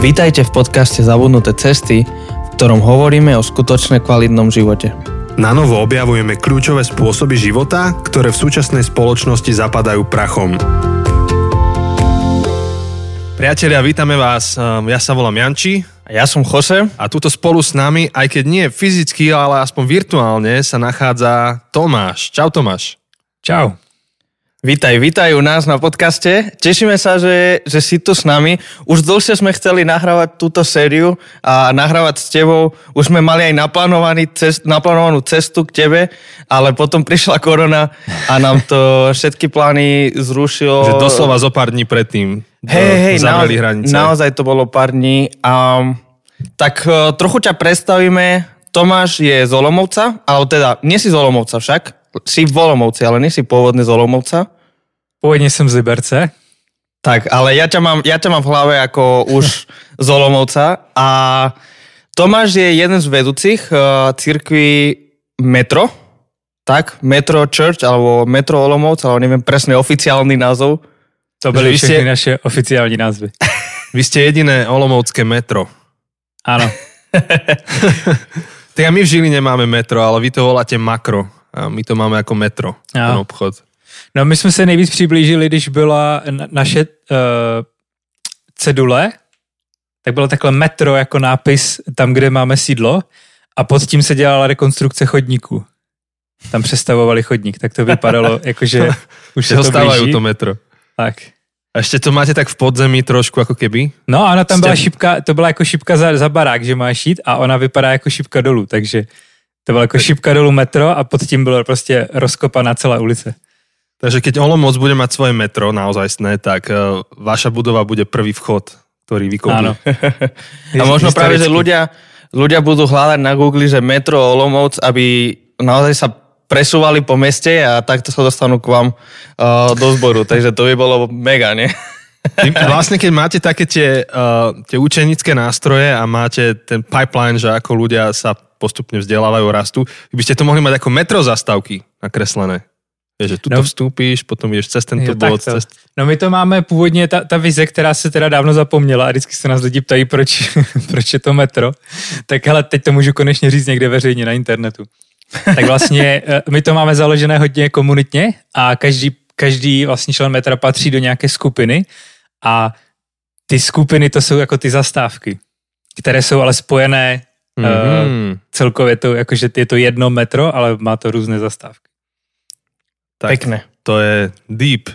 Vítajte v podcaste Zabudnuté cesty, v ktorom hovoríme o skutočne kvalitnom živote. Na novo objavujeme kľúčové spôsoby života, ktoré v súčasnej spoločnosti zapadajú prachom. Priatelia, vítame vás. Ehm, Ja sa volám Janči A ja som Jose. a tuto spolu s nami, aj keď nie fyzicky, ale aspoň virtuálne, sa nachádza Tomáš. Čau Tomáš. Čau. Vítaj, vítaj u nás na podcaste. Tešíme sa, že, že si tu s nami. Už dlhšie sme chceli nahrávať túto sériu a nahrávať s tebou. Už sme mali aj naplánovaný cest, naplánovanú cestu k tebe, ale potom prišla korona a nám to všetky plány zrušilo. Že doslova zo pár dní predtým Hej, hej, zavreli hranice. naozaj to bolo pár dní. A, tak e, trochu ťa predstavíme. Tomáš je z Olomovca, ale teda nie si z Olomovca však. Si v Olomovci, ale nie si pôvodne z Olomovca. Pôvodne som z Liberce. Tak, ale ja ťa mám, ja ťa mám v hlave ako už z Olomovca. A Tomáš je jeden z vedúcich uh, cirkvi Metro. Tak, Metro Church, alebo Metro Olomovca, alebo neviem presne oficiálny názov. To byly vy ste- všechny naše oficiální názvy. Vy ste jediné olomovské metro. Ano. Tak a my v Žiline máme metro, ale vy to voláte makro. A my to máme ako metro, Jo. ten obchod. No my jsme se nejvíc přiblížili, když byla na- naše uh, cedule, tak bylo takhle metro jako nápis tam, kde máme sídlo a pod tím se dělala rekonstrukce chodníku. Tam přestavovali chodník, tak to vypadalo jakože už se to blíží. to metro. Tak. A ešte to máte tak v podzemí trošku ako keby? No ona tam byla šipka, to byla jako šipka za, za barák, že máš jít a ona vypadá jako šipka dolů, takže to byla jako šipka dolů metro a pod tím bylo prostě rozkopaná celá ulice. Takže keď Olomouc bude mať svoje metro naozajstné, tak uh, vaša budova bude prvý vchod, ktorý vykopí. Áno. A možno práve, že ľudia, ľudia budú hľadať na Google, že Metro Olomouc, aby naozaj sa presúvali po meste a takto sa dostanú k vám uh, do zboru. Takže to by bolo mega, nie? Vlastne keď máte také tie, uh, tie učenické nástroje a máte ten pipeline, že ako ľudia sa postupne vzdelávajú, rastú, vy by ste to mohli mať ako metro zastávky nakreslené. Že tuto No. vstúpíš, potom ideš cez tento Jo, bod. Cez... No my to máme původně, ta, ta vize, která se teda dávno zapomněla a vždycky se nás lidi ptají, proč, proč je to metro. Tak hele, teď to můžu konečně říct někde veřejně na internetu. Tak vlastně eh, my to máme založené hodně komunitně a každý, každý vlastně člen metra patří do nějaké skupiny a ty skupiny to jsou jako ty zastávky, které jsou ale spojené mm-hmm. Mm, celkově to, jakože je to jedno metro, ale má to různé zastávky. Tak Pekné. to je deep.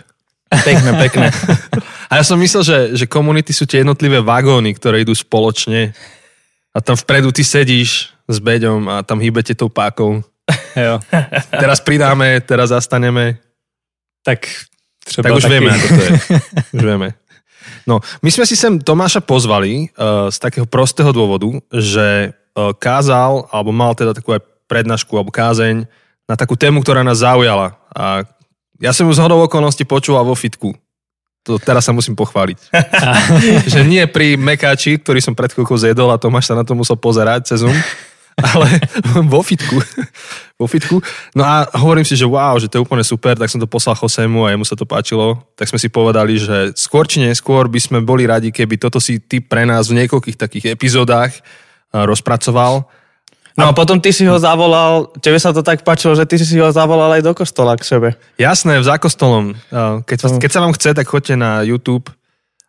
Pekné, pekné. A ja som myslel, že, že komunity sú tie jednotlivé vagóny, ktoré idú spoločne a tam vpredu ty sedíš s Beďom a tam hýbete tou pákou. Jo, Teraz pridáme, teraz zastaneme. tak třeba Tak už taky. vieme, ako to je. Už vieme. No, my sme si sem Tomáša pozvali uh, z takého prostého dôvodu, že uh, kázal, alebo mal teda takú aj prednášku alebo kázeň na takú tému, ktorá nás zaujala. A ja som ju z hodou okolností počúval vo fitku. To teraz sa musím pochváliť. že nie pri mekáči, ktorý som pred chvíľkou zjedol a Tomáš sa na to musel pozerať cez Zoom, ale vo fitku. vo fitku. No a hovorím si, že wow, že to je úplne super, tak som to poslal Chosemu a jemu sa to páčilo. Tak sme si povedali, že skôr či neskôr by sme boli radi, keby toto si ty pre nás v niekoľkých takých epizódach a, rozpracoval. No a potom ty si ho zavolal, tebe sa to tak páčilo, že ty si ho zavolal aj do kostola k sebe. Jasné, za kostolom. Keď, vás- keď sa vám chce, tak choďte na YouTube.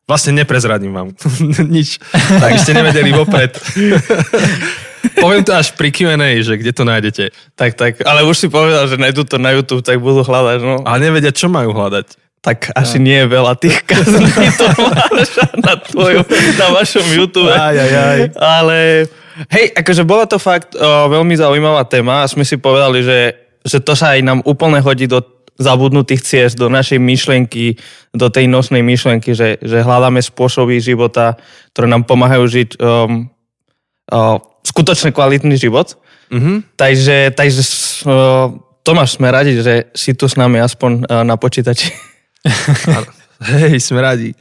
Vlastne neprezradím vám nič, tak ste nevedeli vopred. Poviem to až pri Q&A, že kde to nájdete. Tak, tak, ale už si povedal, že nájdú to na YouTube, tak budú hľadať, no. Ale nevedia, čo majú hľadať. Tak asi nie je veľa tých kazní Tomáša na, tvojom, na vašom YouTube. Aj, aj, aj. Ale hej, akože bola to fakt o, veľmi zaujímavá téma a sme si povedali, že, že to sa aj nám úplne hodí do zabudnutých ciest, do našej myšlienky, do tej nosnej myšlienky, že, že hľadáme spôsoby života, ktoré nám pomáhajú žiť um, uh, skutočne kvalitný život. Mhm. Takže, takže uh, Tomáš, sme radi, že si tu s nami aspoň uh, na počítači. Hej, sme radi.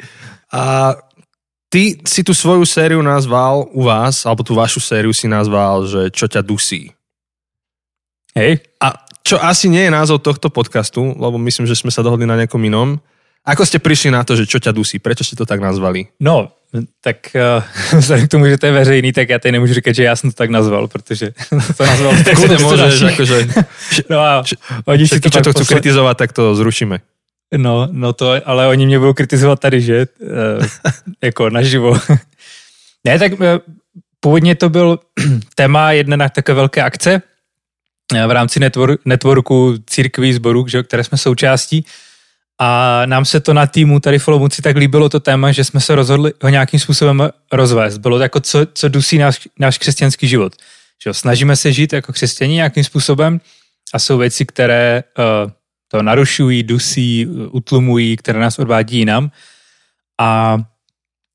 A ty si tú svoju sériu nazval u vás, alebo tú vašu sériu si nazval, že čo ťa dusí. Hej, A čo asi nie je názov tohto podcastu, lebo myslím, že sme sa dohodli na nejakom inom. Ako ste prišli na to, že čo ťa dusí? Prečo ste to tak nazvali? No, tak uh, vzhledem k tomu, že to je veřejný, tak já tady nemůžu říkat, že já jsem to tak nazval, protože to nazval. Kľudne môžeš, akože, No a oni si to čo to chcú posle- kritizovať, tak to zrušíme. No, no to, ale oni mě budou kritizovat tady, že? E, jako naživo. ne, tak e, původně to byl téma jedné na takové velké akce e, v rámci network, networku církví zborů, že, které jsme součástí. A nám se to na týmu tady v Olomouci tak líbilo to téma, že jsme se rozhodli ho nějakým způsobem rozvést. Bylo to jako, co, co dusí náš, náš křesťanský život. Že snažíme se žít jako křesťaní nějakým způsobem a jsou věci, které uh, to narušují, dusí, utlumují, které nás odvádí jinam. A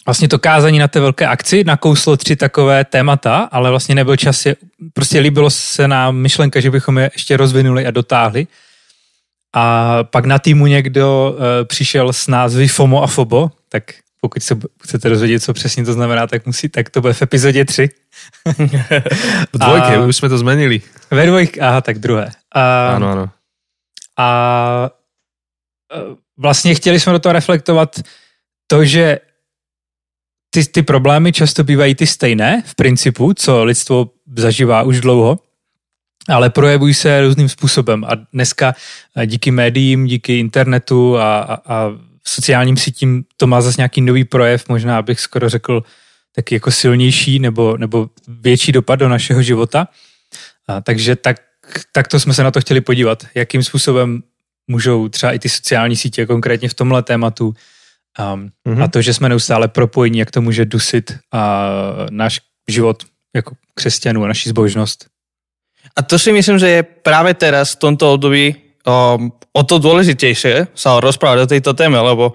vlastně to kázání na té velké akci nakouslo tři takové témata, ale vlastně nebyl čas je, prostě líbilo se nám myšlenka, že bychom je ještě rozvinuli a dotáhli. A pak na týmu někdo uh, přišel s názvy FOMO a FOBO, tak pokud se chcete dozvědět, co přesně to znamená, tak musí, tak to bude v epizodě 3. V dvojke, A- už sme to zmenili. Ve dvojk, aha, tak druhé. A, Áno, áno. A e, vlastně chtěli jsme do toho reflektovat to, že ty, ty problémy často bývají ty stejné v principu, co lidstvo zažívá už dlouho, ale projevují se různým způsobem a dneska e, díky médiím, díky internetu a, a, a sociálním sítím to má zase nějaký nový projev, možná bych skoro řekl taky jako silnější nebo, nebo větší dopad do našeho života. A, takže tak, tak to jsme se na to chtěli podívat, jakým způsobem můžou třeba i ty sociální sítě, konkrétně v tomhle tématu, um, Mhm. a to, že jsme neustále propojení, jak to může dusit a náš život jako křesťanů a naší zbožnost. A to si myslím, že je práve teraz v tomto období um, o to dôležitejšie sa rozprávať o tejto téme, lebo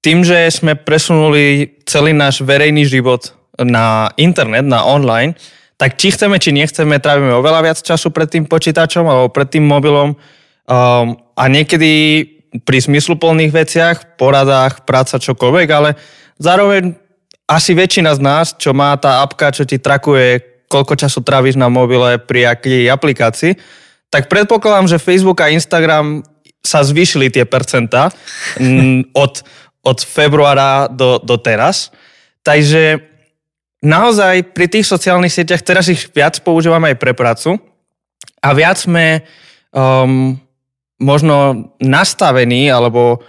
tým, že sme presunuli celý náš verejný život na internet, na online, tak či chceme, či nechceme, trávime oveľa viac času pred tým počítačom alebo pred tým mobilom um, a niekedy pri zmysluplných veciach, poradách, práca, čokoľvek, ale zároveň asi väčšina z nás, čo má tá apka, čo ti trakuje, koľko času tráviš na mobile, pri akej aplikácii, tak predpokladám, že Facebook a Instagram sa zvýšili tie percentá od, od februára do, do teraz. Takže naozaj pri tých sociálnych sieťach teraz ich viac používame aj pre prácu a viac sme um, možno nastavení alebo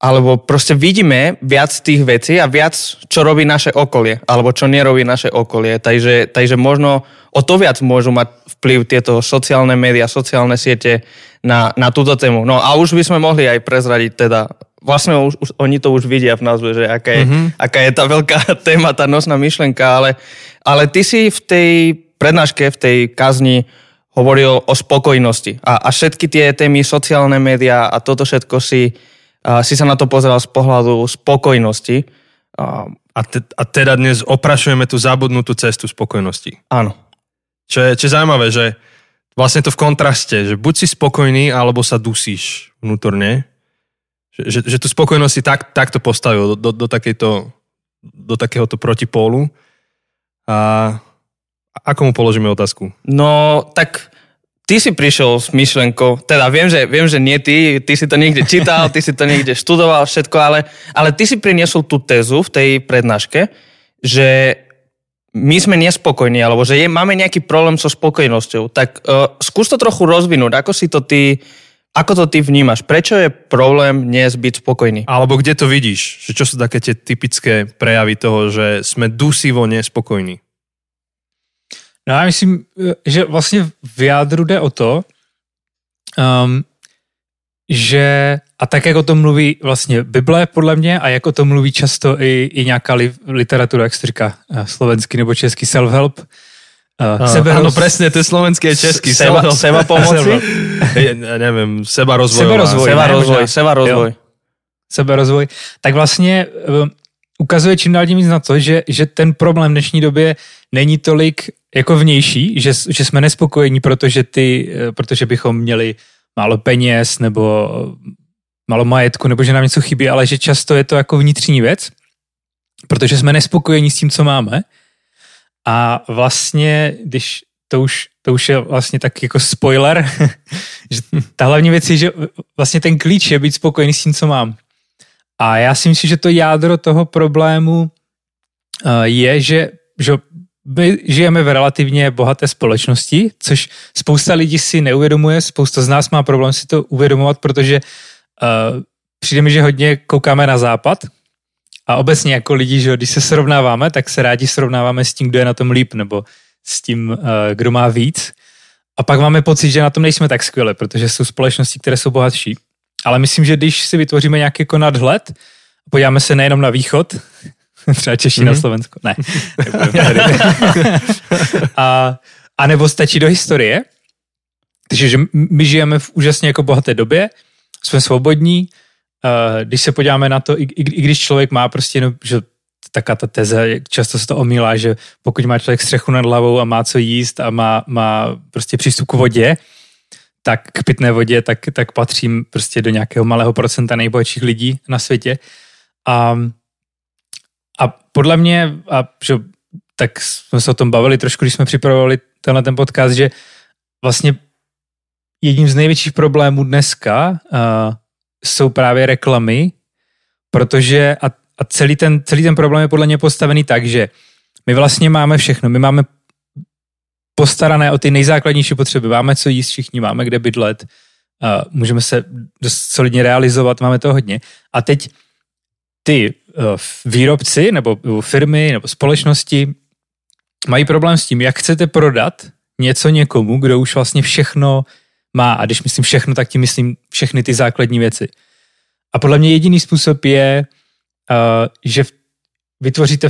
alebo proste vidíme viac tých vecí a viac, čo robí naše okolie, alebo čo nerobí naše okolie. Takže, takže možno o to viac môžu mať vplyv tieto sociálne médiá, sociálne siete na, na túto tému. No a už by sme mohli aj prezradiť teda, vlastne už, už, oni to už vidia v názve, že aká je, mm-hmm. aká je tá veľká téma, tá nosná myšlenka, ale, ale ty si v tej prednáške, v tej kazni hovoril o spokojnosti a, a všetky tie témy, sociálne médiá a toto všetko si a si sa na to pozeral z pohľadu spokojnosti. A, A, te, a teda dnes oprašujeme tú zabudnutú cestu spokojnosti. áno. Čo je, čo je zaujímavé, že vlastne to v kontraste, že buď si spokojný, alebo sa dusíš vnútorne. Že, že, tú spokojnosť si tak, takto postavil do, do, do, takejto, do takéhoto protipólu. A ako mu položíme otázku? No, tak ty si prišiel s myšlenkou, teda viem, že, viem, že nie ty, ty si to niekde čítal, ty si to niekde študoval, všetko, ale, ale ty si priniesol tú tézu v tej prednáške, že my sme nespokojní, alebo že je, máme nejaký problém so spokojnosťou. Tak uh, skús to trochu rozvinúť, ako si to ty, ako to ty vnímaš? Prečo je problém dnes byť spokojný? Alebo kde to vidíš? Že čo sú také tie typické prejavy toho, že sme dusivo nespokojní? No já myslím, že vlastně v jádru jde o to, um, že a tak, jak o tom mluví vlastně Bible, podle mě, a jak o tom mluví často i, i nějaká li, literatura, jak se říká, eh, slovenský nebo český self-help, uh, Sebe, áno, presne, to je slovenský a český. Seba, seba pomoci? Ja, neviem, seba rozvoj. Seba rozvoj, možná. seba rozvoj. seberozvoj, tak vlastně um, ukazuje čím dál tím víc na to, že, že ten problém v dnešní době není tolik jako vnější, že, že jsme nespokojení, protože, ty, eh, protože bychom měli málo peněz nebo málo majetku, nebo že nám něco chybí, ale že často je to jako vnitřní věc, protože jsme nespokojení s tím, co máme. A vlastně, když to už, to už je vlastně tak jako spoiler, že ta hlavní věc je, že vlastně ten klíč je být spokojený s tím, co mám. A já si myslím, že to jádro toho problému uh, je, že, že my žijeme v relativně bohaté společnosti, což spousta lidí si neuvědomuje, spousta z nás má problém si to uvědomovat, protože uh, přijde mi, že hodně koukáme na západ a obecně jako lidi, že když se srovnáváme, tak se rádi srovnáváme s tím, kdo je na tom líp, nebo s tím, uh, kdo má víc. A pak máme pocit, že na tom nejsme tak skvěle, protože jsou společnosti, které jsou bohatší. Ale myslím, že když si vytvoříme nějaký jako nadhled, podíváme se nejenom na východ, třeba Češi mm-hmm. na mhm. Slovensko, ne. a, a nebo stačí do historie, takže že my žijeme v úžasně jako bohaté době, jsme svobodní, když se podíváme na to, i, i, i když člověk má prostě, no, že taká ta teze, často se to omílá, že pokud má člověk střechu nad hlavou a má co jíst a má, má prostě přístup k vodě, tak k pitné vodě, tak, tak patřím prostě do nějakého malého procenta nejbohatších lidí na světě. A, a podle mě, a že, tak jsme se o tom bavili trošku, když jsme připravovali tenhle ten podcast, že vlastně jedním z největších problémů dneska uh, jsou právě reklamy, protože a, a celý, ten, celý ten problém je podle mě postavený tak, že my vlastně máme všechno. My máme postarané o ty nejzákladnější potřeby. Máme co jíst všichni, máme kde bydlet, uh, můžeme se dost solidně realizovat, máme to hodně. A teď ty uh, výrobci nebo firmy nebo společnosti mají problém s tím, jak chcete prodat něco někomu, kdo už vlastně všechno má. A když myslím všechno, tak tím myslím všechny ty základní věci. A podle mě jediný způsob je, uh, že vytvoříte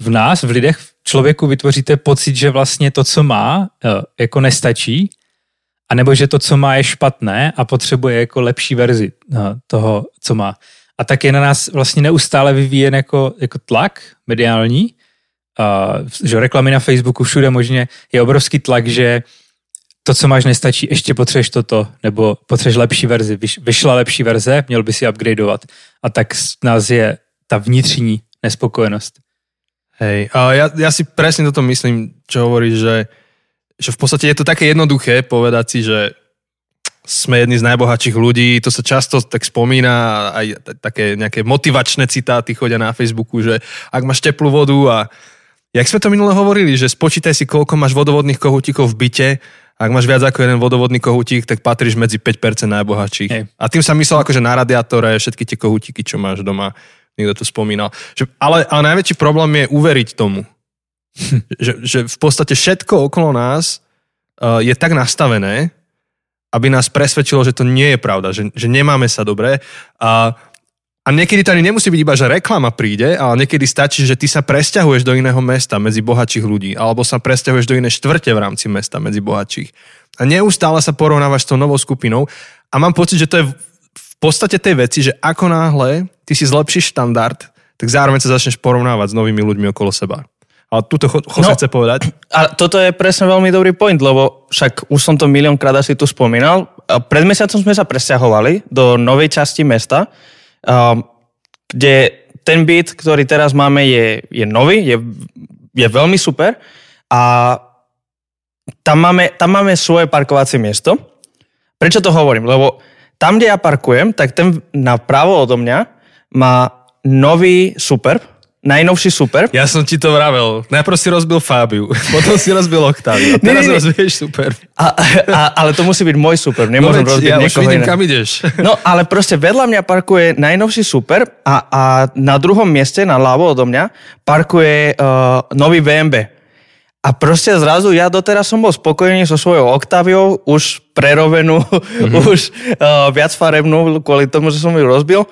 v, nás, v lidech, v člověku vytvoříte pocit, že vlastně to, co má, uh, jako nestačí, anebo že to, co má, je špatné a potřebuje jako lepší verzi uh, toho, co má. A tak je na nás vlastně neustále vyvíjen jako, jako tlak mediální, uh, že reklamy na Facebooku všude možně je obrovský tlak, že to, co máš, nestačí, ještě potřebuješ toto, nebo potřebuješ lepší verzi. Vyš, vyšla lepší verze, měl by si upgradeovat. A tak nás je ta vnitřní nespokojenost. Hej, a ja, ja si presne toto myslím, čo hovoríš, že, že v podstate je to také jednoduché povedať si, že sme jedni z najbohatších ľudí, to sa často tak spomína, aj také nejaké motivačné citáty chodia na Facebooku, že ak máš teplú vodu a jak sme to minule hovorili, že spočítaj si, koľko máš vodovodných kohútikov v byte ak máš viac ako jeden vodovodný kohútik, tak patríš medzi 5% najbohatších. Hej. A tým sa myslel akože na radiátore, všetky tie kohútiky, čo máš doma. Niekto to spomínal. Že, ale, ale najväčší problém je uveriť tomu. že, že v podstate všetko okolo nás uh, je tak nastavené, aby nás presvedčilo, že to nie je pravda, že, že nemáme sa dobre. A a niekedy to ani nemusí byť iba, že reklama príde, ale niekedy stačí, že ty sa presťahuješ do iného mesta medzi bohatších ľudí, alebo sa presťahuješ do inej štvrte v rámci mesta medzi bohatších. A neustále sa porovnávaš s tou novou skupinou a mám pocit, že to je v podstate tej veci, že ako náhle ty si zlepšíš štandard, tak zároveň sa začneš porovnávať s novými ľuďmi okolo seba. Ale tuto cho, cho no, chce povedať. A toto je presne veľmi dobrý point, lebo však už som to miliónkrát asi tu spomínal. Pred mesiacom sme sa presťahovali do novej časti mesta um, kde ten byt, ktorý teraz máme, je, je nový, je, je veľmi super a tam máme, tam máme svoje parkovacie miesto. Prečo to hovorím? Lebo tam, kde ja parkujem, tak ten napravo odo mňa má nový Superb, najnovší super. Ja som ti to vravel. Najprv si rozbil Fábiu, potom si rozbil Octaviu. A teraz nie, nie, rozbiješ super. A, a, ale to musí byť môj super. Nemôžem no, rozbiť ja už vidím, iné. kam ideš. No, ale proste vedľa mňa parkuje najnovší super a, a na druhom mieste, na ľavo odo mňa, parkuje uh, nový BMW. A proste zrazu ja doteraz som bol spokojný so svojou Octaviou, už prerovenú, mm-hmm. už uh, viac farebnú kvôli tomu, že som ju rozbil.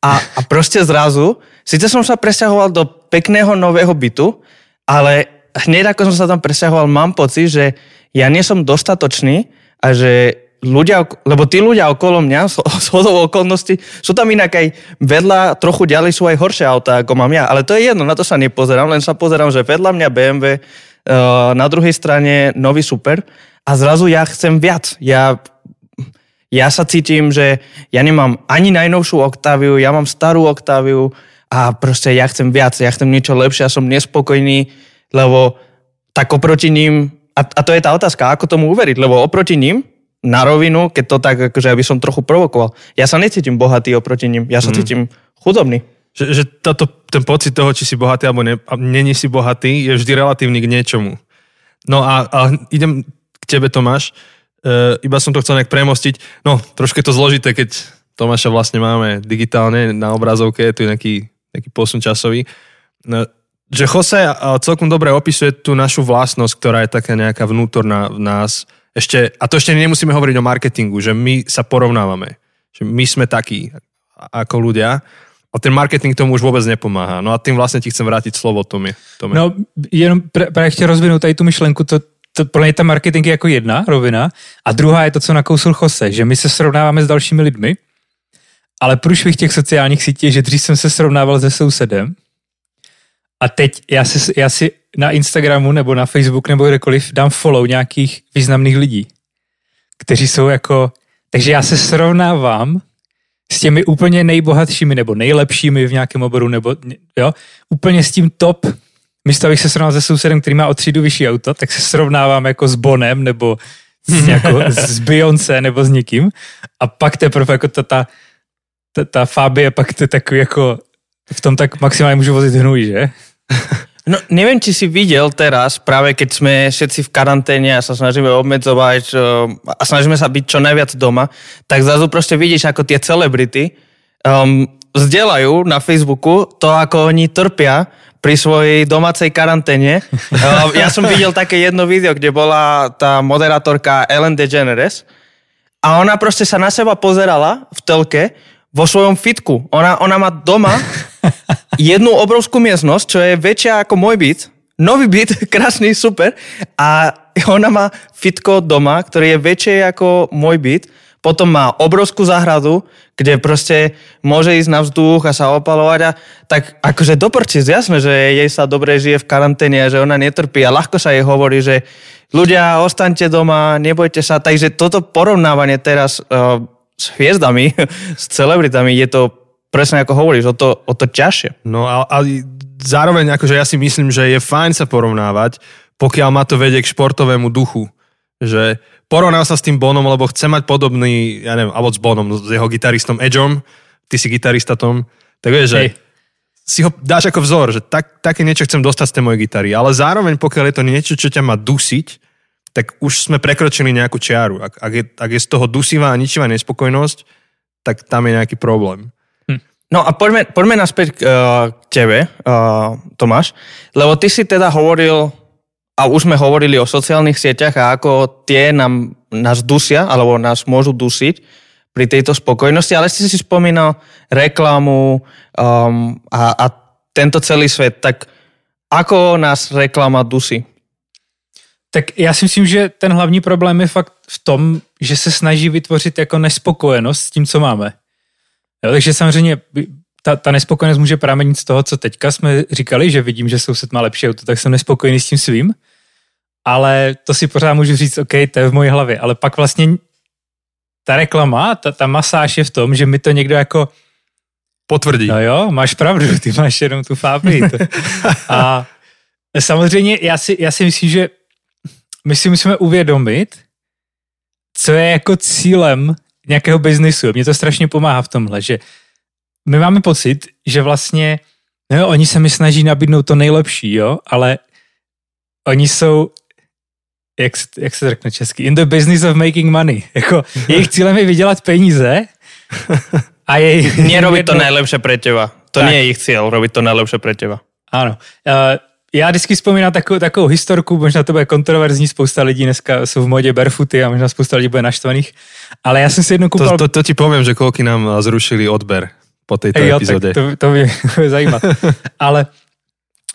A, a proste zrazu Sice som sa presťahoval do pekného nového bytu, ale hneď ako som sa tam presťahoval, mám pocit, že ja nie som dostatočný a že ľudia, lebo tí ľudia okolo mňa, z hodou okolností, sú tam inak aj vedľa, trochu ďalej sú aj horšie autá, ako mám ja. Ale to je jedno, na to sa nepozerám, len sa pozerám, že vedľa mňa BMW, eh, na druhej strane nový super a zrazu ja chcem viac. Ja, ja sa cítim, že ja nemám ani najnovšiu Octaviu, ja mám starú Octaviu, a proste ja chcem viac, ja chcem niečo lepšie, ja som nespokojný, lebo tak oproti ním, a, a to je tá otázka, ako tomu uveriť, lebo oproti ním, na rovinu, keď to tak, akože aby som trochu provokoval, ja sa necítim bohatý oproti ním, ja sa mm. cítim chudobný. Že, že táto, ten pocit toho, či si bohatý alebo ne, není si bohatý, je vždy relatívny k niečomu. No a, a idem k tebe, Tomáš. E, iba som to chcel nejak premostiť. No, trošku je to zložité, keď Tomáša vlastne máme digitálne na obrazovke, tu je nejaký, nejaký posun časový. No, že Jose celkom dobre opisuje tú našu vlastnosť, ktorá je taká nejaká vnútorná v nás. Ešte, a to ešte nemusíme hovoriť o marketingu, že my sa porovnávame. Že my sme takí ako ľudia. A ten marketing tomu už vůbec nepomáhá. No a tím vlastně ti chcem vrátit slovo, Tomi. No, jenom právě chtěl rozvinout tady tu myšlenku, to, to pro mě ta marketing je jako jedna rovina a druhá je to, co nakousil Jose, že my se srovnáváme s dalšími lidmi, ale průšvih těch sociálních sítí že dřív jsem se srovnával se sousedem a teď já si, já si na Instagramu nebo na Facebook nebo kdekoliv dám follow nějakých významných lidí, kteří jsou jako... Takže já se srovnávám s těmi úplně nejbohatšími nebo nejlepšími v nějakém oboru, nebo jo, úplně s tím top, místo abych se srovnal se sousedem, který má o třídu vyšší auto, tak se srovnávám jako s Bonem, nebo s, nějakou, s Beyoncé, nebo s někým. A pak teprve jako ta, ta, ta, ta Fabie, pak to takový jako v tom tak maximálně můžu vozit hnůj, že? No, neviem, či si videl teraz, práve keď sme všetci v karanténe a sa snažíme obmedzovať a snažíme sa byť čo najviac doma, tak zrazu proste vidíš, ako tie celebrity um, zdieľajú na Facebooku to, ako oni trpia pri svojej domácej karanténe. Um, ja som videl také jedno video, kde bola tá moderátorka Ellen DeGeneres a ona proste sa na seba pozerala v telke vo svojom fitku. Ona, ona má doma jednu obrovskú miestnosť, čo je väčšia ako môj byt. Nový byt, krásny, super. A ona má fitko doma, ktorý je väčšie ako môj byt. Potom má obrovskú záhradu, kde proste môže ísť na vzduch a sa opalovať. A tak akože doprčiť, jasné, že jej sa dobre žije v karanténe a že ona netrpí. A ľahko sa jej hovorí, že ľudia, ostaňte doma, nebojte sa. Takže toto porovnávanie teraz uh, s hviezdami, s celebritami, je to presne ako hovoríš, o to, o to ťažšie. No a, a zároveň akože ja si myslím, že je fajn sa porovnávať, pokiaľ ma to vedie k športovému duchu. Že porovnám sa s tým Bonom, lebo chce mať podobný, ja neviem, alebo s Bonom, s jeho gitaristom Edgeom, ty si gitarista Tom, tak vieš, že si ho dáš ako vzor, že tak, také niečo chcem dostať z tej mojej gitary, ale zároveň pokiaľ je to niečo, čo ťa má dusiť, tak už sme prekročili nejakú čiaru. Ak, ak, je, ak je z toho dusivá a ničivá nespokojnosť, tak tam je nejaký problém. Hm. No a poďme, poďme naspäť k, uh, k tebe, uh, Tomáš, lebo ty si teda hovoril, a už sme hovorili o sociálnych sieťach a ako tie nám, nás dusia, alebo nás môžu dusiť pri tejto spokojnosti, ale si si spomínal reklamu um, a, a tento celý svet, tak ako nás reklama dusí? Tak já si myslím, že ten hlavní problém je fakt v tom, že se snaží vytvořit jako nespokojenost s tím, co máme. Jo, takže samozřejmě ta, ta nespokojenost může pramenit z toho, co teďka jsme říkali, že vidím, že soused má lepší auto, tak jsem nespokojený s tím svým. Ale to si pořád můžu říct, OK, to je v mojí hlavě. Ale pak vlastně ta reklama, ta, ta masáž je v tom, že mi to někdo jako potvrdí. No jo, máš pravdu, ty máš jenom tu fábri. A samozřejmě já si, já si myslím, že my si musíme uvědomit, co je jako cílem nějakého biznisu. Mně to strašně pomáhá v tomhle, že my máme pocit, že vlastně no oni se mi snaží nabídnout to nejlepší, jo, ale oni jsou jak, jak se řekne česky, in the business of making money. Jako, jejich cílem je vydělat peníze a jej... Nerobiť to najlepšie pre teba. To tak. nie je ich cieľ, robiť to najlepšie pre teba. Áno. Uh, já vždycky vzpomínám takovou, takovou historku, možná to bude kontroverzní, spousta lidí dneska jsou v modě barefooty a možná spousta lidí bude naštvaných, ale já jsem si jednou koupal... To, to, to ti povím, že koľky nám zrušili odber po této jo, epizodě. to, to mě bude zajímat. ale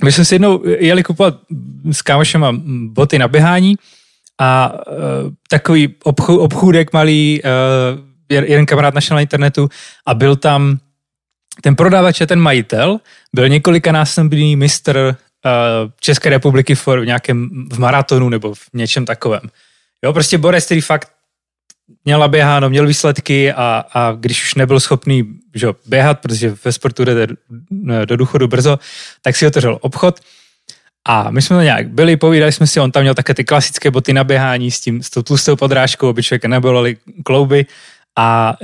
my jsme si jednou jeli kupovat s kámošema boty na běhání a uh, takový obchů, obchůdek malý, uh, jeden kamarád našel na internetu a byl tam ten prodavač a ten majitel, byl několikanásobný mistr Eh, České republiky v nějakém v maratonu nebo v něčem takovém. Jo, prostě Boris, který fakt měl naběháno, měl výsledky a, a když už nebyl schopný že, běhat, protože ve sportu jde do důchodu brzo, tak si otevřel obchod a my jsme nějak byli, povídali jsme si, on tam měl také ty klasické boty na běhání s, tím, s tou tlustou podrážkou, aby člověka nebolely klouby A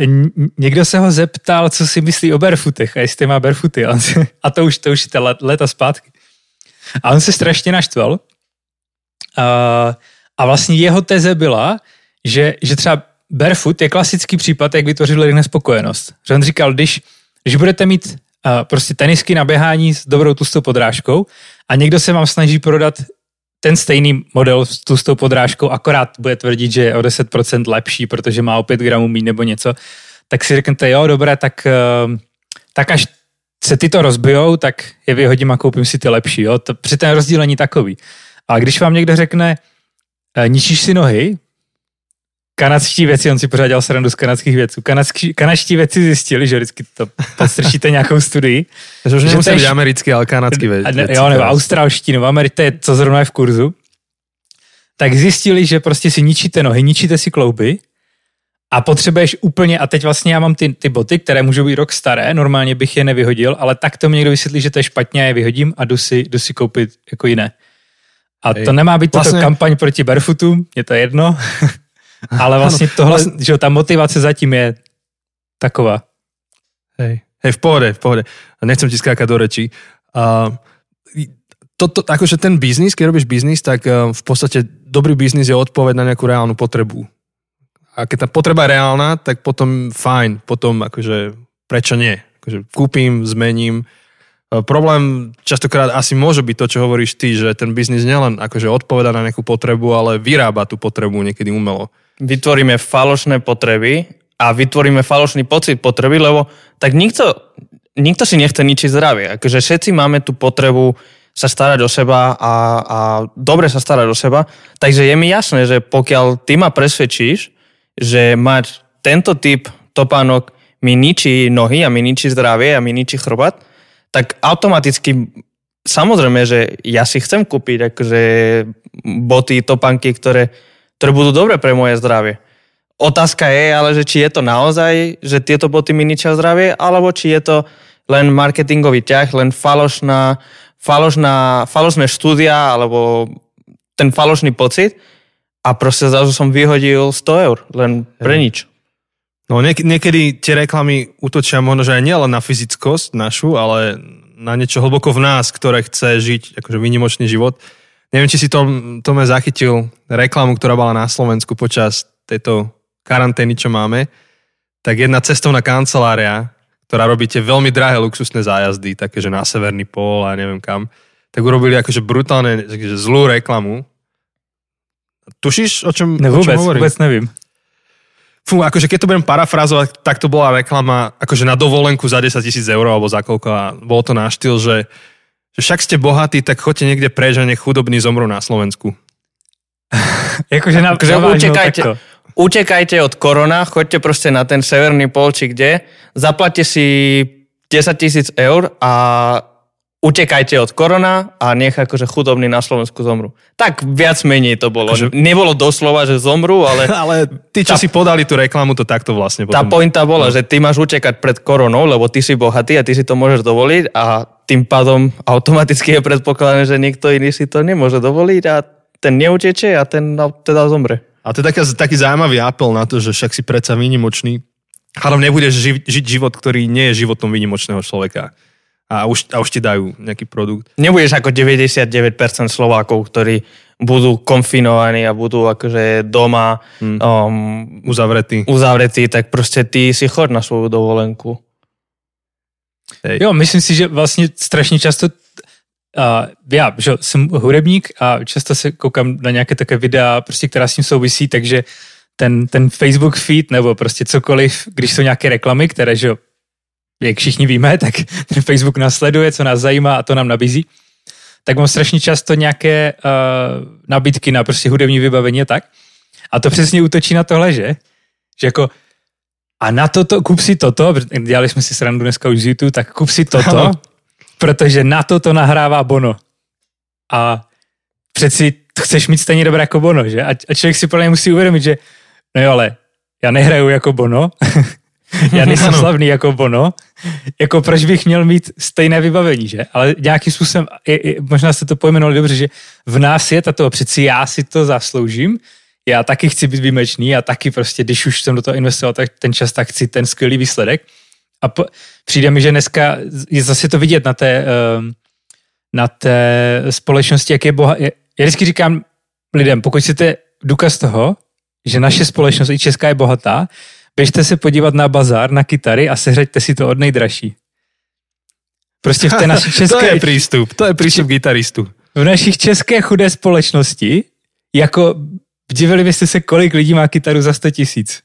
někdo se ho zeptal, co si myslí o barefootech a jestli má barefooty. A, a to už, to už je ta léta zpátky. A on se strašně naštval. A, a vlastně jeho teze byla, že, že třeba barefoot je klasický případ, jak vytvořit lidem nespokojenost. Že on říkal, když, když budete mít uh, prostě tenisky na běhání s dobrou tlustou podrážkou a někdo se vám snaží prodat ten stejný model s tlustou podrážkou, akorát bude tvrdit, že je o 10% lepší, protože má o 5 gramů méně nebo něco, tak si řeknete, jo, dobré, tak, uh, tak až se ty to rozbijou, tak je vyhodím a koupím si ty lepší. Jo? To, při ten rozdíl není takový. A když vám někdo řekne, e, ničíš si nohy, kanadští věci, on si pořád dělal srandu z kanadských věců. Kanadský, kanadští věci zjistili, že vždycky to podstrčíte nějakou studii. Takže už nemusí být americký, ale kanadský věci. Ne, jo, nebo australští, nebo americké, co zrovna je v kurzu. Tak zjistili, že prostě si ničíte nohy, ničíte si klouby a potřebuješ úplně, a teď vlastně já mám ty, ty boty, které můžou být rok staré, normálně bych je nevyhodil, ale tak to mi někdo vysvětlí, že to je špatně a je vyhodím a jdu si, jdu si koupit jako jiné. A to nemá být vlastně... toto kampaň proti barefootům, je to jedno, ale vlastně ano, tohle, vlastně... že ta motivace zatím je taková. Hej, hej, v pohode, v pohode. Nechcem ti skákať do rečí. Uh, to, to, akože ten biznis, keď robíš biznis, tak uh, v podstate dobrý biznis je odpoveď na nejakú reálnu potrebu. A keď tá potreba je reálna, tak potom fajn, potom akože prečo nie? Akože kúpim, zmením, E, problém častokrát asi môže byť to, čo hovoríš ty, že ten biznis nielen akože odpoveda na nejakú potrebu, ale vyrába tú potrebu niekedy umelo. Vytvoríme falošné potreby a vytvoríme falošný pocit potreby, lebo tak nikto, nikto si nechce ničiť zdravie. Akože všetci máme tú potrebu sa starať o seba a, a dobre sa starať o seba. Takže je mi jasné, že pokiaľ ty ma presvedčíš, že mať tento typ topánok mi ničí nohy a mi ničí zdravie a mi ničí chrbát, tak automaticky samozrejme, že ja si chcem kúpiť akože boty, topanky, ktoré, ktoré budú dobre pre moje zdravie. Otázka je ale, že či je to naozaj, že tieto boty mi ničia zdravie, alebo či je to len marketingový ťah, len falošná, falošná, falošné štúdia, alebo ten falošný pocit a proste zrazu som vyhodil 100 eur, len pre nič. No niek- niekedy tie reklamy útočia možno, že aj nielen na fyzickosť našu, ale na niečo hlboko v nás, ktoré chce žiť akože výnimočný život. Neviem, či si to, to me zachytil reklamu, ktorá bola na Slovensku počas tejto karantény, čo máme. Tak jedna cestovná kancelária, ktorá robí tie veľmi drahé luxusné zájazdy, také, že na Severný pól a neviem kam, tak urobili akože brutálne, akože zlú reklamu. Tušíš, o čom, ne, vôbec, o čom hovorím? vôbec nevím. Fú, akože keď to budem parafrazovať, tak to bola reklama akože na dovolenku za 10 tisíc eur alebo za koľko a bolo to na štýl, že, že však ste bohatí, tak choďte niekde preč a nech chudobní zomrú na Slovensku. akože na, akože utekajte, utekajte od korona, choďte proste na ten severný pol, či kde, zaplatte si 10 tisíc eur a utekajte od korona a nech akože chudobní na Slovensku zomru. Tak viac menej to bolo. Akože... Nebolo doslova, že zomru, ale... ale tí, čo tá... si podali tú reklamu, to takto vlastne potom... Tá pointa bola, no. že ty máš utekať pred koronou, lebo ty si bohatý a ty si to môžeš dovoliť a tým pádom automaticky je predpokladané, že niekto iný si to nemôže dovoliť a ten neuteče a ten teda zomre. A to je taký, taký zaujímavý apel na to, že však si predsa výnimočný, ale nebudeš ži- žiť život, ktorý nie je životom výnimočného človeka a už, a už ti dajú nejaký produkt. Nebudeš ako 99% Slovákov, ktorí budú konfinovaní a budú akože doma hmm. um, uzavretí. uzavretí, tak proste ty si chod na svoju dovolenku. Hej. Jo, myslím si, že vlastně strašně často uh, já že jsem hudebník a často se koukám na nějaké také videa, prostě, která s tím souvisí, takže ten, ten Facebook feed nebo prostě cokoliv, když jsou nějaké reklamy, které že jak všichni víme, tak ten Facebook nás sleduje, co nás zajímá a to nám nabízí. Tak mám strašně často nějaké uh, nabídky na prostě hudební vybavení a tak. A to přesně útočí na tohle, že? Že jako a na toto, kup si toto, dělali jsme si srandu dneska už z YouTube, tak kup si toto, protože na toto nahrává Bono. A přeci chceš mít stejně dobré jako Bono, že? A, a člověk si plně musí uvědomit, že no jo, ale já nehraju jako Bono, já nejsem slavný jako Bono, jako proč bych měl mít stejné vybavení, že? Ale nějakým způsobem, je, je, možná jste to pojmenovali dobře, že v nás je tato, přeci já si to zasloužím, já taky chci být výjimečný, já taky prostě, když už jsem do toho investoval tak ten čas, tak chci ten skvělý výsledek. A po, přijde mi, že dneska je zase to vidět na té, ehm, na té společnosti, jak je boha... Já vždycky říkám lidem, pokud chcete důkaz toho, že naše společnost i česká je bohatá, běžte se podívat na bazar, na kytary a sehraďte si to od nejdražší. Prostě v té naší české... to je přístup, to je přístup gitaristu. V našich české chudé společnosti, jako divili byste se, kolik lidí má kytaru za 100 tisíc.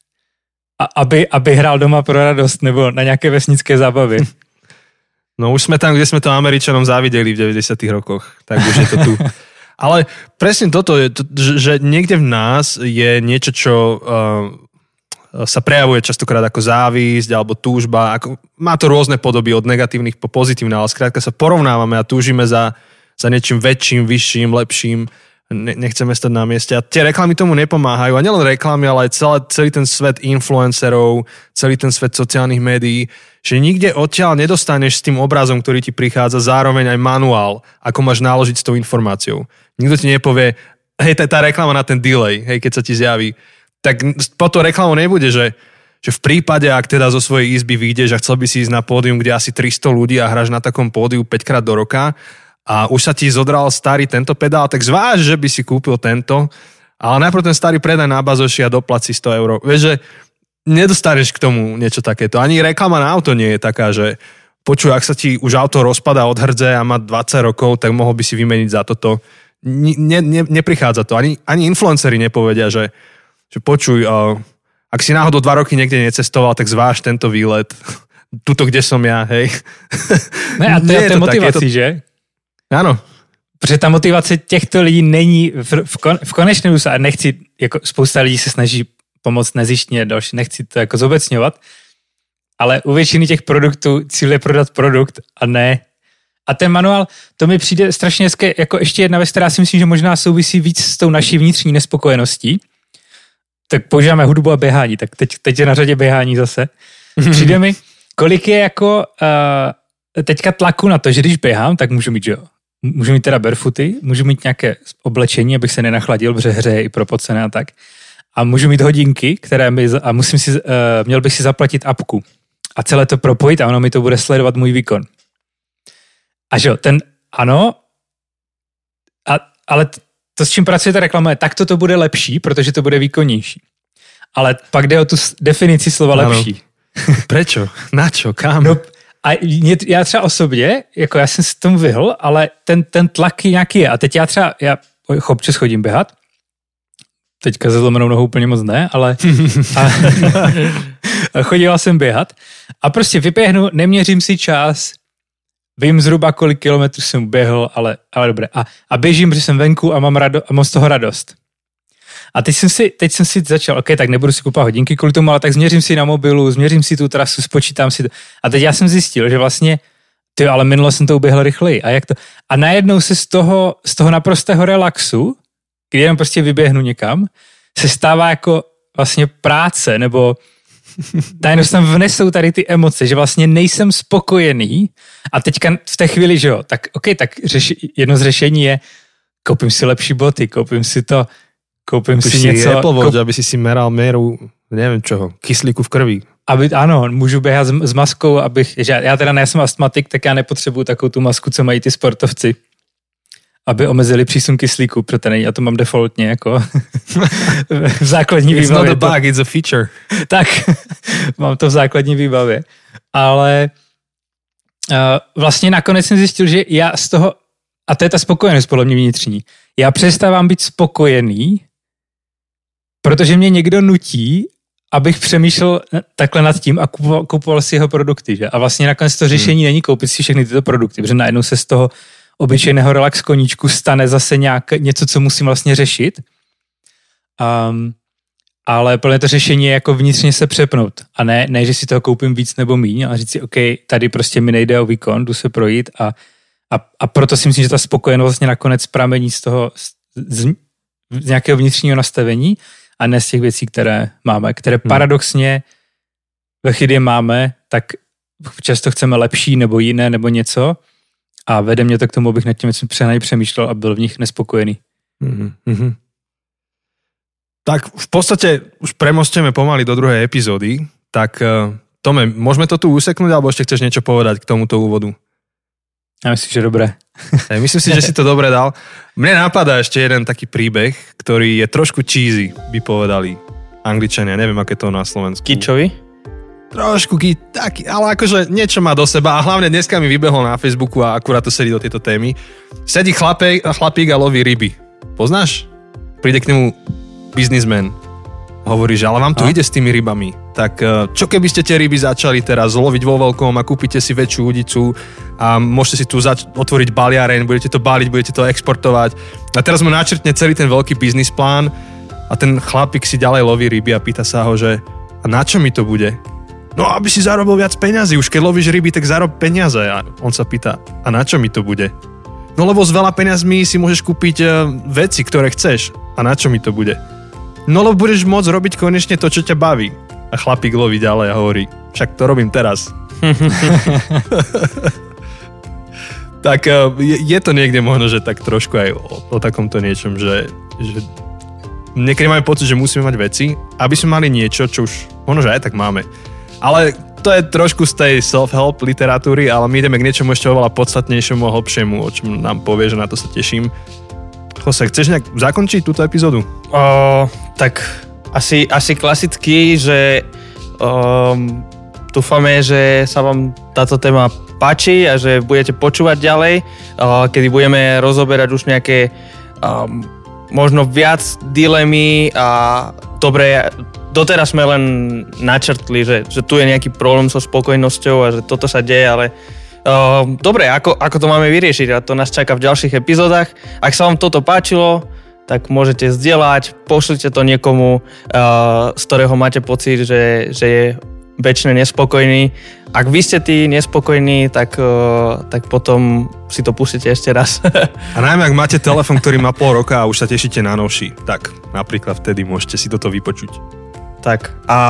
A aby, aby hrál doma pro radost nebo na nějaké vesnické zábavy. No už jsme tam, kde jsme to Američanom závideli v 90. rokoch, tak už je to tu. Ale presne toto je, že niekde v nás je niečo, čo uh, sa prejavuje častokrát ako závisť alebo túžba. Ako, má to rôzne podoby od negatívnych po pozitívne, ale skrátka sa porovnávame a túžime za, za niečím väčším, vyšším, lepším. Ne, nechceme stať na mieste. A tie reklamy tomu nepomáhajú. A nielen reklamy, ale aj celé, celý ten svet influencerov, celý ten svet sociálnych médií, že nikde odtiaľ nedostaneš s tým obrazom, ktorý ti prichádza, zároveň aj manuál, ako máš náložiť s tou informáciou. Nikto ti nepovie, hej, tá, tá reklama na ten delay, hej, keď sa ti zjaví tak po to reklamu nebude, že, že v prípade, ak teda zo svojej izby vyjdeš a chcel by si ísť na pódium, kde asi 300 ľudí a hráš na takom pódiu 5 krát do roka a už sa ti zodral starý tento pedál, tak zváž, že by si kúpil tento, ale najprv ten starý predaj na bazoši a doplaci 100 eur. Vieš, že nedostaneš k tomu niečo takéto. Ani reklama na auto nie je taká, že počuj, ak sa ti už auto rozpada od hrdze a má 20 rokov, tak mohol by si vymeniť za toto. Ne, ne, neprichádza to. Ani, ani influenceri nepovedia, že že počuj, ak si náhodou dva roky niekde necestoval, tak zváž tento výlet. Tuto, kde som ja, hej. Ne, a to je, je to motivací, to... že? Ano. Protože ta motivace těchto lidí není v, v, kon, v konečném důsledku, a nechci, jako spousta lidí se snaží pomoct nezištně, další, nechci to jako zobecňovat, ale u většiny těch produktů cíl je prodat produkt a ne a ten manuál, to mi přijde strašně hezké, jako ještě jedna věc, která si myslím, že možná souvisí víc s tou naší vnitřní nespokojeností, tak používáme hudbu a běhání, tak teď, teď je na řadě běhání zase. Přijde mi, kolik je jako uh, teďka tlaku na to, že když běhám, tak můžu mít, že jo, můžu mít teda barefooty, můžu mít nějaké oblečení, abych se nenachladil, protože hře je i propocené a tak. A můžu mít hodinky, které mi, a musím si, uh, měl bych si zaplatit apku a celé to propojit a ono mi to bude sledovat můj výkon. A že jo, ten, ano, a, ale to, s čím pracuje ta reklama, je, tak to bude lepší, protože to bude výkonnější. Ale pak jde o tu definici slova ano. lepší. Prečo? Na čo? Kam? No, a já třeba osobně, jako já jsem si tomu vyhl, ale ten, ten tlak nějaký je. A teď já třeba, já občas chodím běhat, teďka se zlomenou nohou úplně moc ne, ale a, a chodila jsem běhat a prostě vyběhnu, neměřím si čas, vím zhruba, kolik kilometrů jsem běhl, ale, ale dobré. A, a běžím, protože jsem venku a mám, rado, a mám z toho radost. A teď jsem si, teď jsem si začal, OK, tak nebudu si kupovat hodinky kvůli tomu, ale tak změřím si na mobilu, změřím si tu trasu, spočítám si to. A teď já jsem zjistil, že vlastně, ty, ale minule jsem to uběhl rychleji. A jak to? A najednou se z toho, z toho naprostého relaxu, kdy jenom prostě vyběhnu někam, se stává jako vlastně práce, nebo najednou tam vnesou tady ty emoce, že vlastně nejsem spokojený a teďka v té chvíli, že jo, tak OK, tak řeši, jedno z řešení je koupím si lepší boty, koupím si to, koupím si, si něco. Apple Watch, koup... aby si si meral měru, nevím čeho, kyslíku v krvi. Aby, ano, můžu běhat s, s maskou, abych, že já teda nejsem astmatik, tak já nepotřebuju takovou tu masku, co mají ty sportovci aby omezili přísun kyslíku, protože já to mám defaultně jako v základní it's výbavě. It's not a bug, it's a feature. tak, mám to v základní výbavě. Ale uh, vlastně nakonec jsem zjistil, že já z toho, a to je ta spokojenost podle mě vnitřní, já přestávám být spokojený, protože mě někdo nutí, abych přemýšlel takhle nad tím a kupoval, kupoval si jeho produkty. Že? A vlastně nakonec to řešení hmm. není koupit si všechny tyto produkty, protože najednou se z toho obyčejného relax koníčku stane zase nějak, něco, co musím vlastně řešit. Um, ale plně to řešení je jako vnitřně se přepnout. A ne, ne, že si toho koupím víc nebo míň, ale říct si, OK, tady prostě mi nejde o výkon, jdu se projít a, a, a proto si myslím, že ta spokojenost vlastně nakonec pramení z toho, z, z, z nějakého vnitřního nastavení a ne z těch věcí, které máme, které hmm. paradoxně ve chvíli máme, tak často chceme lepší nebo jiné nebo něco, a vede mě to k tomu, abych nad tím přehnaj přemýšlel a byl v nich nespokojený. Mm-hmm. Tak v podstate už premosteme pomaly do druhej epizódy, tak uh, Tome, môžeme to tu useknúť, alebo ešte chceš niečo povedať k tomuto úvodu? Ja myslím, že dobré. Ja myslím si, že si to dobre dal. Mne napadá ešte jeden taký príbeh, ktorý je trošku cheesy, by povedali Angličania. Neviem, aké to na Slovensku. Kičovi? Trošku ki, taký, ale akože niečo má do seba a hlavne dneska mi vybehol na Facebooku a akurát to sedí do tejto témy. Sedí chlapík, chlapík a loví ryby. Poznáš? Príde k nemu biznismen hovorí, že ale vám to a? ide s tými rybami. Tak e, čo keby ste tie ryby začali teraz loviť vo veľkom a kúpite si väčšiu udicu a môžete si tu zač- otvoriť baliareň, budete to baliť, budete to exportovať. A teraz mu načrtne celý ten veľký biznis plán a ten chlapík si ďalej loví ryby a pýta sa ho, že a na čo mi to bude? No aby si zarobil viac peňazí, už keď lovíš ryby, tak zarob peniaze. A on sa pýta, a na čo mi to bude? No lebo s veľa peňazmi si môžeš kúpiť uh, veci, ktoré chceš. A na čo mi to bude? No lebo budeš môcť robiť konečne to, čo ťa baví. A chlapík loví ďalej a hovorí, však to robím teraz. tak e, je, je to niekde možno, že tak trošku aj o, o takomto niečom, že, že niekedy máme pocit, že musíme mať veci, aby sme mali niečo, čo už možno, že aj tak máme. Ale to je trošku z tej self-help literatúry, ale my ideme k niečomu ešte oveľa podstatnejšiemu a hlbšiemu, o čom nám povie, že na to sa teším. Jose, chceš nejak zakončiť túto epizódu? O, tak asi, asi klasicky, že um, dúfame, že sa vám táto téma páči a že budete počúvať ďalej, uh, kedy budeme rozoberať už nejaké um, možno viac dilemy a dobre, doteraz sme len načrtli, že, že tu je nejaký problém so spokojnosťou a že toto sa deje, ale dobre, ako, ako to máme vyriešiť a to nás čaká v ďalších epizódach. Ak sa vám toto páčilo, tak môžete zdieľať, pošlite to niekomu, uh, z ktorého máte pocit, že, že je väčšine nespokojný. Ak vy ste tí nespokojní, tak, uh, tak potom si to pustíte ešte raz. a najmä, ak máte telefon, ktorý má pol roka a už sa tešíte na novší, tak napríklad vtedy môžete si toto vypočuť. Tak a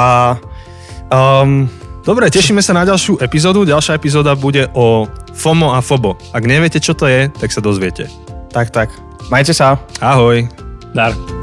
um, Dobre, tešíme sa na ďalšiu epizódu. Ďalšia epizóda bude o FOMO a FOBO. Ak neviete, čo to je, tak sa dozviete. Tak, tak. Majte sa. Ahoj. Dar.